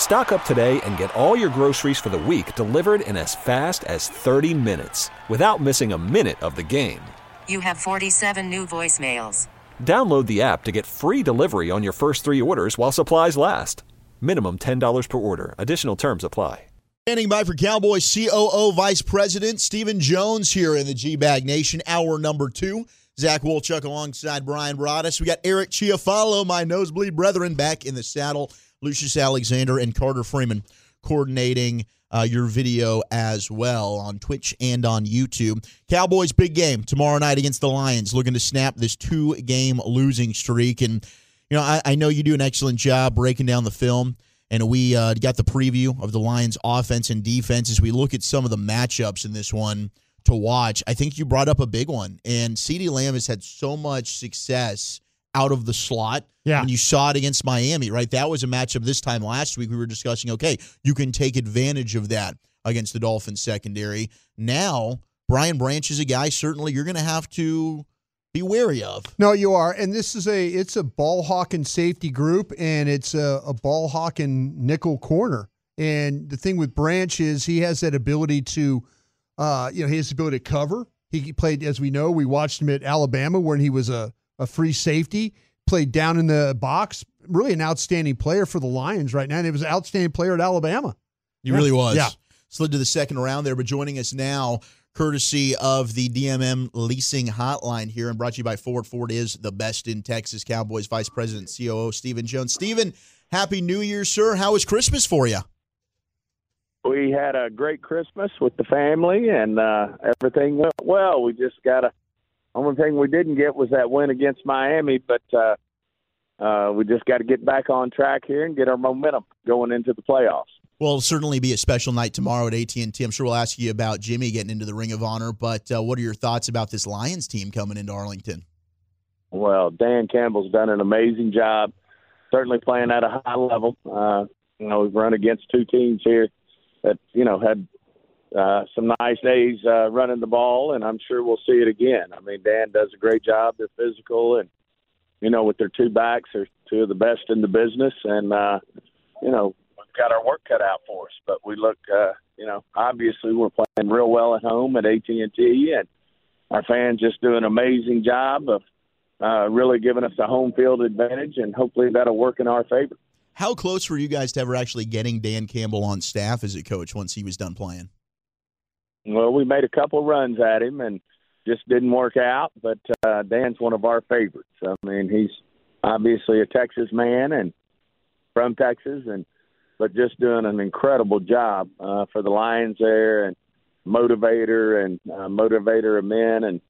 Stock up today and get all your groceries for the week delivered in as fast as 30 minutes without missing a minute of the game. You have 47 new voicemails. Download the app to get free delivery on your first three orders while supplies last. Minimum $10 per order. Additional terms apply. Standing by for Cowboys COO Vice President Stephen Jones here in the G Bag Nation, hour number two. Zach Wolchuk alongside Brian Broaddus. We got Eric Chiafalo, my nosebleed brethren, back in the saddle. Lucius Alexander and Carter Freeman coordinating uh, your video as well on Twitch and on YouTube. Cowboys big game tomorrow night against the Lions, looking to snap this two game losing streak. And you know, I, I, know you do an excellent job breaking down the film. And we uh, got the preview of the Lions' offense and defense as we look at some of the matchups in this one to watch. I think you brought up a big one, and CeeDee Lamb has had so much success out of the slot. Yeah. And you saw it against Miami, right? That was a matchup this time last week. We were discussing, okay, you can take advantage of that against the Dolphins secondary. Now, Brian Branch is a guy certainly you're going to have to be wary of. No, you are. And this is a it's a ball hawking safety group and it's a, a ball hawking nickel corner. And the thing with Branch is he has that ability to uh, you know, he has the ability to cover. He played, as we know, we watched him at Alabama when he was a a free safety, played down in the box. Really an outstanding player for the Lions right now. And he was an outstanding player at Alabama. He yeah. really was. Yeah. Slid to the second round there, but joining us now, courtesy of the DMM leasing hotline here and brought to you by Ford. Ford is the best in Texas. Cowboys Vice President COO Stephen Jones. Stephen, Happy New Year, sir. How was Christmas for you? We had a great Christmas with the family, and uh, everything went well. We just got a only thing we didn't get was that win against Miami, but uh, uh, we just got to get back on track here and get our momentum going into the playoffs. Well, it'll certainly be a special night tomorrow at AT&T. I'm sure we'll ask you about Jimmy getting into the Ring of Honor, but uh, what are your thoughts about this Lions team coming into Arlington? Well, Dan Campbell's done an amazing job, certainly playing at a high level. Uh, you know, we've run against two teams here that you know had uh, some nice days uh, running the ball, and I'm sure we'll see it again. I mean, Dan does a great job. They're physical, and you know, with their two backs, they're two of the best in the business, and uh, you know, we've got our work cut out for us. But we look, uh, you know, obviously we're playing real well at home at AT and our fans just do an amazing job of uh, really giving us a home field advantage, and hopefully that'll work in our favor. How close were you guys to ever actually getting Dan Campbell on staff as a coach once he was done playing? Well, we made a couple runs at him and just didn't work out. But uh, Dan's one of our favorites. I mean, he's obviously a Texas man and from Texas, and but just doing an incredible job uh, for the Lions there and motivator and uh, motivator of men and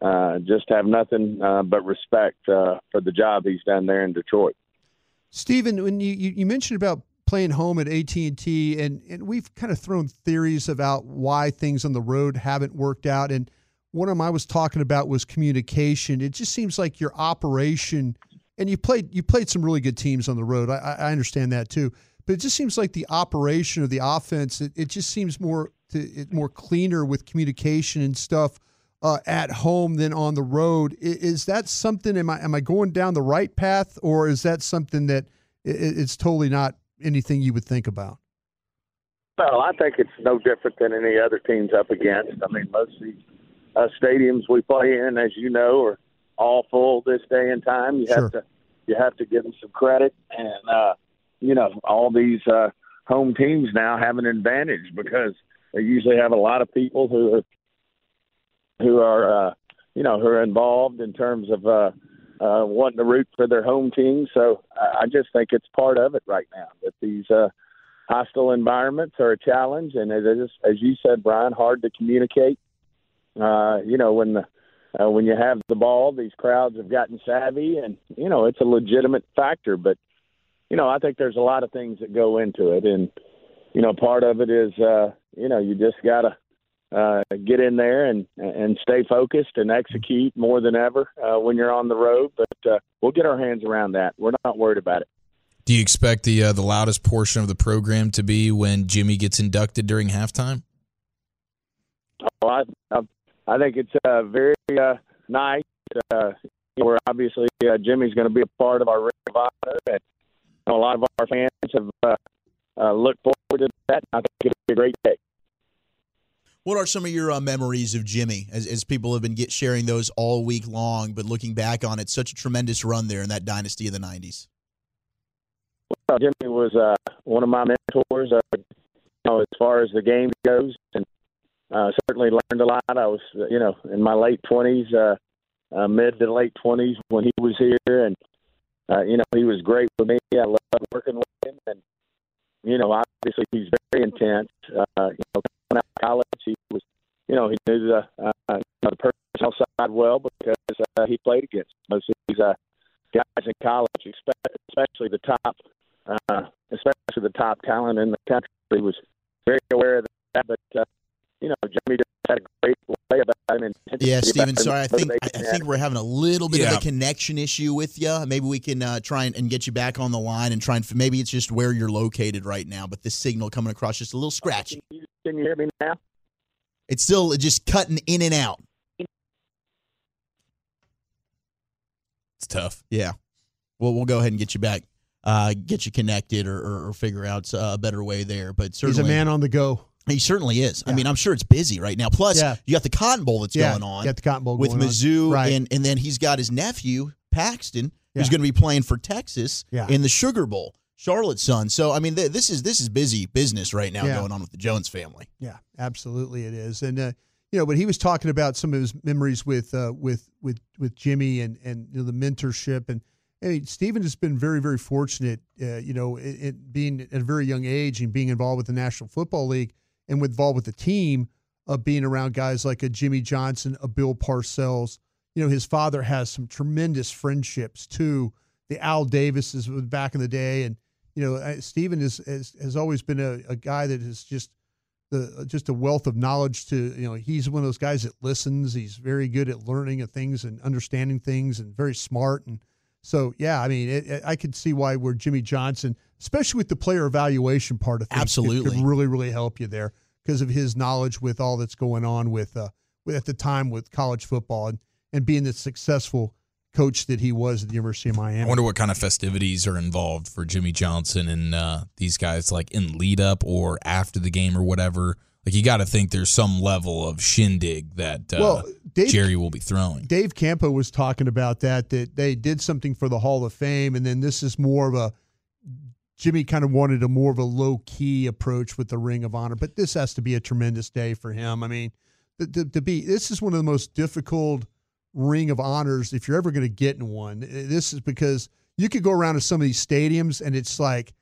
uh, just have nothing uh, but respect uh, for the job he's done there in Detroit. Stephen, when you, you mentioned about playing home at AT&T and and we've kind of thrown theories about why things on the road haven't worked out and one of them I was talking about was communication. It just seems like your operation and you played you played some really good teams on the road. I, I understand that too. But it just seems like the operation of the offense, it, it just seems more to, more cleaner with communication and stuff uh, at home than on the road. Is, is, that something? Am I am I going down the right path, or is that something that it, it's totally not anything you would think about? Well, I think it's no different than any other teams up against. I mean, most of these uh, stadiums we play in, as you know, are all full this day and time. You sure. have to you have to give them some credit, and uh, you know, all these uh, home teams now have an advantage because they usually have a lot of people who are who are uh, you know who are involved in terms of uh, uh, wanting to root for their home team. So I just think it's part of it right now that these uh, hostile environments are a challenge, and it is, as you said, Brian, hard to communicate. Uh, you know, when the uh, when you have the ball, these crowds have gotten savvy, and you know it's a legitimate factor. But you know, I think there's a lot of things that go into it, and you know, part of it is, uh, you know, you just gotta uh, get in there and and stay focused and execute more than ever uh, when you're on the road. But uh, we'll get our hands around that. We're not worried about it. Do you expect the uh, the loudest portion of the program to be when Jimmy gets inducted during halftime? Oh, I I, I think it's uh, very uh, nice. Uh, where obviously uh, Jimmy's going to be a part of our honor, and a lot of our fans have uh, uh, looked forward to that. I think it'll be a great day. What are some of your uh, memories of Jimmy as, as people have been get, sharing those all week long, but looking back on it, such a tremendous run there in that dynasty of the 90s? Well, Jimmy was uh, one of my mentors, uh, you know, as far as the game goes, and uh, certainly learned a lot. I was, you know, in my late 20s, uh, uh, mid to late 20s when he was here, and, uh, you know, he was great with me. I loved working with him, and, you know, obviously he's very intense. Uh, you know, out of college, he was, you know, he knew the, uh, you know, the personnel side well because uh, he played against most of these uh, guys in college, especially the top, uh, especially the top talent in the country. He was very aware of that, but uh, you know, Jimmy just had a great way about him. And Yeah, Stephen. Sorry, I think I motivation think we're having a little bit of a connection issue with you. Maybe we can uh, try and, and get you back on the line and try and maybe it's just where you're located right now. But this signal coming across just a little scratchy. Can you, can you hear me now? It's still just cutting in and out. It's tough. Yeah. Well, we'll go ahead and get you back, uh, get you connected, or, or, or figure out uh, a better way there. But certainly, He's a man on the go. He certainly is. I mean, I'm sure it's busy right now. Plus, Yeah. you got the Cotton Bowl that's yeah, going on Got the Cotton Bowl with going on. Mizzou, Right. and and then he's got his nephew Paxton, who's going to be playing for Texas Yeah. in the Sugar Bowl. Charlotte's son. So I mean, th- this is this is busy business right now Yeah. going on with the Jones family. Yeah, absolutely, it is. And uh, you know, but he was talking about some of his memories with uh, with with with Jimmy and and you know, the mentorship and. I mean, Stephen has been very, very fortunate, uh, you know, it, it being at a very young age and being involved with the National Football League and with- involved with the team of being around guys like a Jimmy Johnson, a Bill Parcells. You know, his father has some tremendous friendships too. The Al Davises back in the day, and you know, Stephen is, has has always been a, a guy that is just the just a wealth of knowledge. To you know, he's one of those guys that listens. He's very good at learning of things and understanding things, and very smart. And so, yeah, I mean, it, it, I could see why where Jimmy Johnson, especially with the player evaluation part of things, Absolutely. could really really help you there because of his knowledge with all that's going on with uh, with at the time with college football and and being the successful coach that he was at the University of Miami. I wonder what kind of festivities are involved for Jimmy Johnson and uh, these guys, like in lead up or after the game or whatever. Like you got to think there's some level of shindig that uh, Well, Dave- Jerry will be throwing. Dave Campo was talking about that that they did something for the Hall of Fame, and then this is more of a Jimmy kind of wanted a more of a low key approach with the Ring of Honor, but this has to be a tremendous day for him. I mean, to, to, to be this is one of the most difficult Ring of Honors if you're ever going to get in one. This is because you could go around to some of these stadiums and it's like,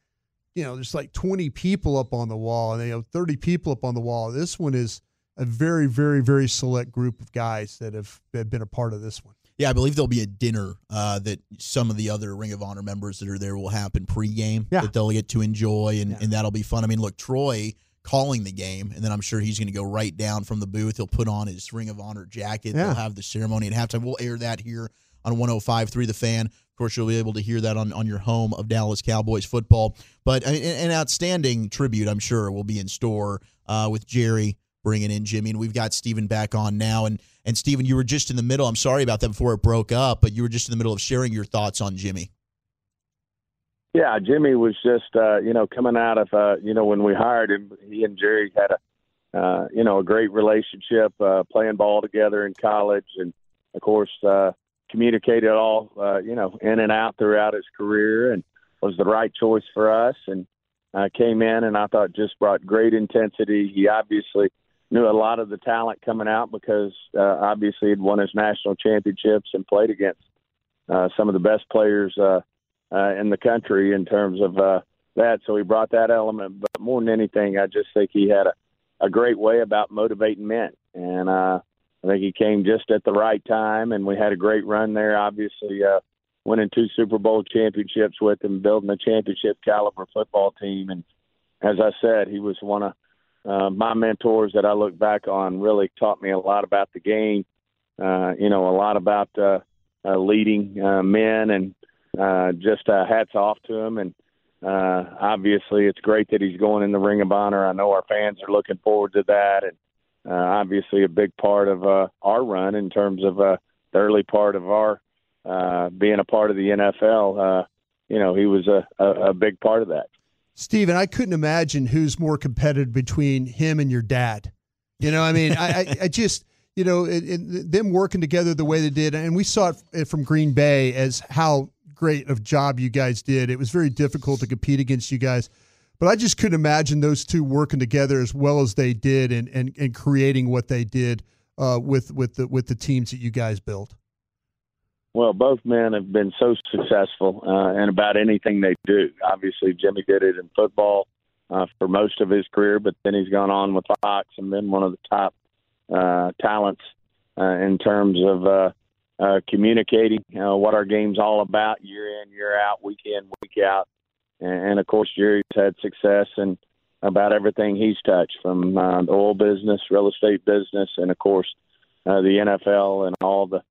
you know, there's like 20 people up on the wall and they have 30 people up on the wall. This one is a very, very, very select group of guys that have, have been a part of this one. Yeah, I believe there'll be a dinner uh, that some of the other Ring of Honor members that are there will happen pregame Yeah. that they'll get to enjoy, and, Yeah. and that'll be fun. I mean, look, Troy calling the game, and then I'm sure he's going to go right down from the booth. He'll put on his Ring of Honor jacket. Yeah. They'll have the ceremony at halftime. We'll air that here on 105.3 The Fan. Of course, you'll be able to hear that on, on your home of Dallas Cowboys football. But an an outstanding tribute, I'm sure, will be in store uh, with Jerry bringing in Jimmy, and we've got Stephen back on now. And and Stephen, you were just in the middle. I'm sorry about that before it broke up, but you were just in the middle of sharing your thoughts on Jimmy. Yeah, Jimmy was just uh, you know coming out of uh, you know when we hired him, he and Jerry had a uh, you know a great relationship, uh, playing ball together in college, and of course uh, communicated all uh, you know in and out throughout his career, and was the right choice for us. And uh, came in, and I thought just brought great intensity. He obviously knew a lot of the talent coming out because uh, obviously he'd won his national championships and played against uh, some of the best players. Uh, uh, in the country in terms of uh, that. So he brought that element. But more than anything, I just think he had a, a great way about motivating men. And uh, I think he came just at the right time, and we had a great run there. Obviously, uh, winning two Super Bowl championships with him, building a championship caliber football team. And as I said, he was one of uh, my mentors that I look back on. Really taught me a lot about the game. Uh, you know, a lot about uh, uh, leading uh, men, and uh, just uh, hats off to him. And uh, obviously, it's great that he's going in the Ring of Honor. I know our fans are looking forward to that, and uh, obviously a big part of uh, our run in terms of uh, the early part of our uh, being a part of the NFL. Uh, you know, he was a, a, a big part of that. Stephen, I couldn't imagine who's more competitive between him and your dad. You know, I mean, I, I, I, just, you know, it, it, them working together the way they did, and we saw it from Green Bay as how great of job you guys did. It was very difficult to compete against you guys. But I just couldn't imagine those two working together as well as they did and and, and creating what they did uh, with with the with the teams that you guys built. Well, both men have been so successful uh, in about anything they do. Obviously, Jimmy did it in football uh, for most of his career, but then he's gone on with Fox and been one of the top uh, talents uh, in terms of uh, uh, communicating uh, what our game's all about year in, year out, week in, week out. And, and of course, Jerry's had success in about everything he's touched from uh, the oil business, real estate business, and of course, uh, the NFL and all the,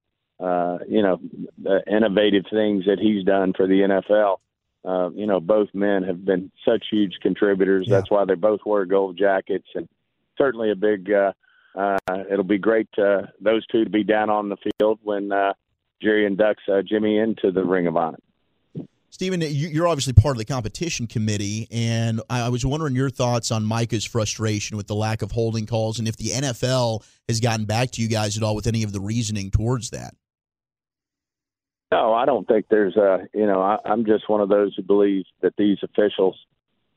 uh, you know, the innovative things that he's done for the NFL. Uh, you know, both men have been such huge contributors. Yeah. That's why they both wear gold jackets, and certainly a big uh, uh, it'll be great uh, those two to be down on the field when uh, Jerry inducts uh, Jimmy into the Ring of Honor. Stephen, you're obviously part of the competition committee, and I was wondering your thoughts on Micah's frustration with the lack of holding calls, and if the NFL has gotten back to you guys at all with any of the reasoning towards that. No, I don't think there's a. You know, I, I'm just one of those who believes that these officials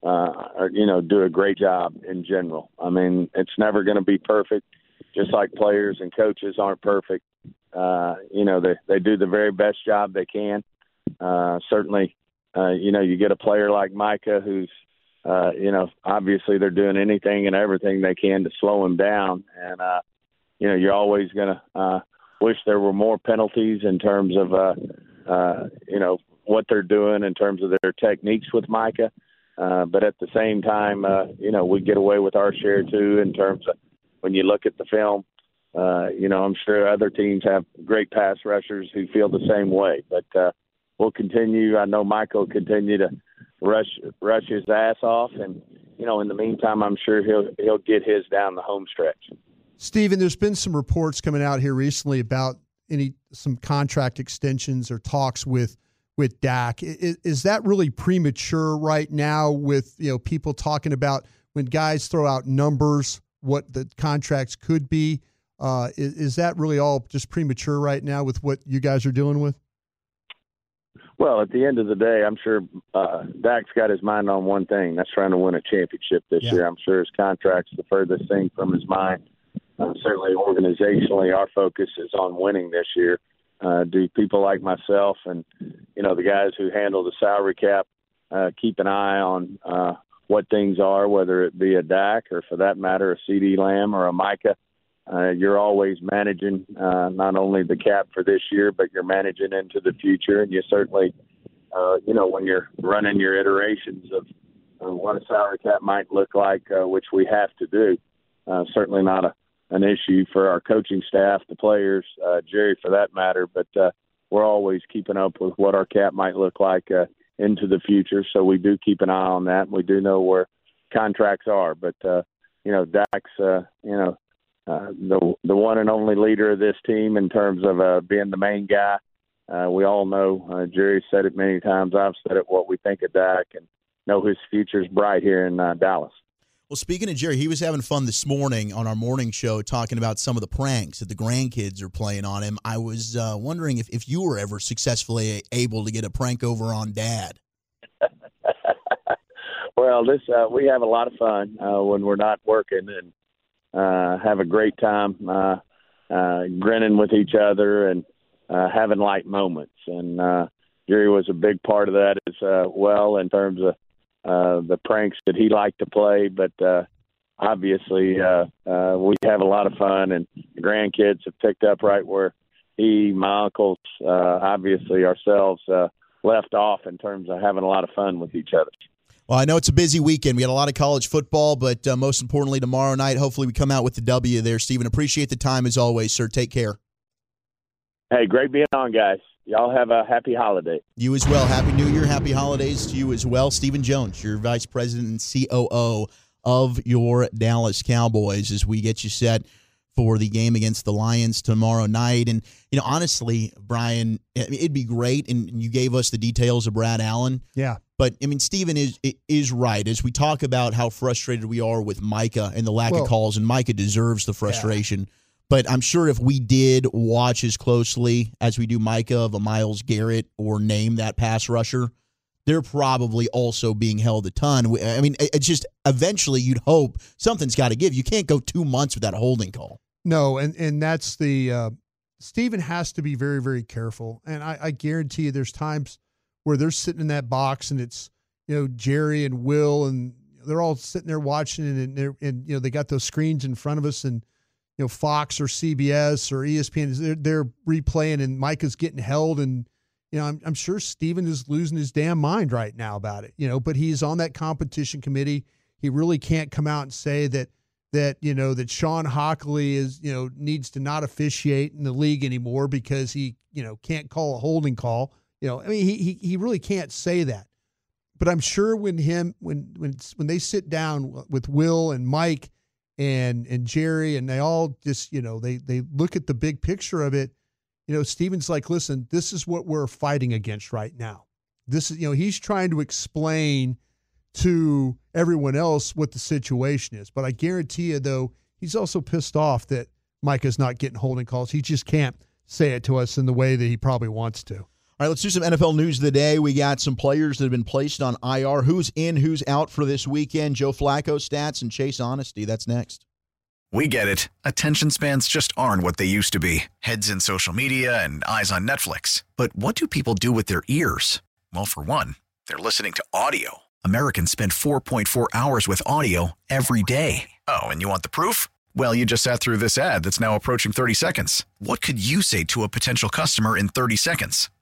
uh, are, you know, do a great job in general. I mean, it's never going to be perfect, just like players and coaches aren't perfect. Uh, you know, they they do the very best job they can. Uh, certainly, uh, you know, you get a player like Micah who's, uh, you know, obviously they're doing anything and everything they can to slow him down, and uh, you know, you're always going to uh, wish there were more penalties in terms of, uh, uh, you know, what they're doing in terms of their techniques with Micah. But at the same time, uh, you know, we get away with our share too in terms of when you look at the film. Uh, you know, I'm sure other teams have great pass rushers who feel the same way. But uh, we'll continue. I know Michael continue to rush rush his ass off, and you know, in the meantime, I'm sure he'll he'll get his down the home stretch. Stephen, there's been some reports coming out here recently about any some contract extensions or talks with with Dak. Is, is, that really premature right now? With you know people talking about when guys throw out numbers, what the contracts could be. Uh, is, is, that really all just premature right now with what you guys are dealing with? Well, at the end of the day, I'm sure uh, Dak's got his mind on one thing. That's trying to win a championship this yeah. year. I'm sure his contract's the furthest thing from his mind. Uh, certainly, organizationally, our focus is on winning this year uh, do people like myself and you know the guys who handle the salary cap uh, keep an eye on uh, what things are, whether it be a Dak or for that matter a CeeDee Lamb or a Micah. Uh, you're always managing uh, not only the cap for this year, but you're managing into the future, and you certainly, uh, you know, when you're running your iterations of uh, what a salary cap might look like, uh, which we have to do. Uh, certainly not a an issue for our coaching staff, the players, uh, Jerry for that matter. But uh, we're always keeping up with what our cap might look like uh, into the future. So we do keep an eye on that. We do know where contracts are. But uh, you know, Dak's uh, you know uh, the the one and only leader of this team in terms of uh, being the main guy. Uh, we all know uh, Jerry said it many times. I've said it. What we think of Dak and know his future's bright here in uh, Dallas. Well, speaking of Jerry, he was having fun this morning on our morning show talking about some of the pranks that the grandkids are playing on him. I was uh, wondering if, if you were ever successfully able to get a prank over on Dad. well, this uh, we have a lot of fun uh, when we're not working and uh, have a great time uh, uh, grinning with each other and uh, having light moments. And uh, Jerry was a big part of that as uh, well in terms of uh, the pranks that he liked to play. But uh, obviously, uh, uh, we have a lot of fun, and the grandkids have picked up right where he, my uncles, uh, obviously ourselves uh, left off in terms of having a lot of fun with each other. Well, I know it's a busy weekend. We had a lot of college football, but uh, most importantly, tomorrow night, hopefully we come out with the W there, Stephen. Appreciate the time as always, sir. Take care. Hey, great being on, guys. Y'all have a happy holiday. You as well. Happy New Year. Happy holidays to you as well. Stephen Jones, your vice president and COO of your Dallas Cowboys, as we get you set for the game against the Lions tomorrow night. And, you know, honestly, Brian, it'd be great. And you gave us the details of Brad Allen. Yeah. But I mean, Stephen is is right as we talk about how frustrated we are with Micah and the lack Well- of calls, and Micah deserves the frustration. But I'm sure if we did watch as closely as we do Micah of a Myles Garrett or name that pass rusher, they're probably also being held a ton. I mean, it's just eventually you'd hope something's got to give. You can't go two months without a holding call. No, and and that's the uh, Stephen has to be very very careful. And I, I guarantee you, there's times where they're sitting in that box and it's you know Jerry and Will and they're all sitting there watching and they're and you know they got those screens in front of us and you know Fox or CBS or ESPN they're, they're replaying and Micah's getting held and you know I'm I'm sure Stephen is losing his damn mind right now about it. You know, but he's on that competition committee. He really can't come out and say that that you know that Shawn Hochuli is you know needs to not officiate in the league anymore because he you know can't call a holding call. You know, I mean he he, he really can't say that. But I'm sure when him when when when they sit down with Will and Mike and and Jerry and they all just you know they they look at the big picture of it. You know, Stephen's like, listen, this is what we're fighting against right now. This is you know he's trying to explain to everyone else what the situation is. But I guarantee you, though, he's also pissed off that Mike is not getting holding calls. He just can't say it to us in the way that he probably wants to. All right, let's do some NFL news of the day. We got some players that have been placed on IR. Who's in, who's out for this weekend? Joe Flacco stats and Chase Honesty. That's next. We get it. Attention spans just aren't what they used to be heads in social media and eyes on Netflix. But what do people do with their ears? Well, for one, they're listening to audio. Americans spend 4.4 hours with audio every day. Oh, and you want the proof? Well, you just sat through this ad that's now approaching 30 seconds. What could you say to a potential customer in 30 seconds?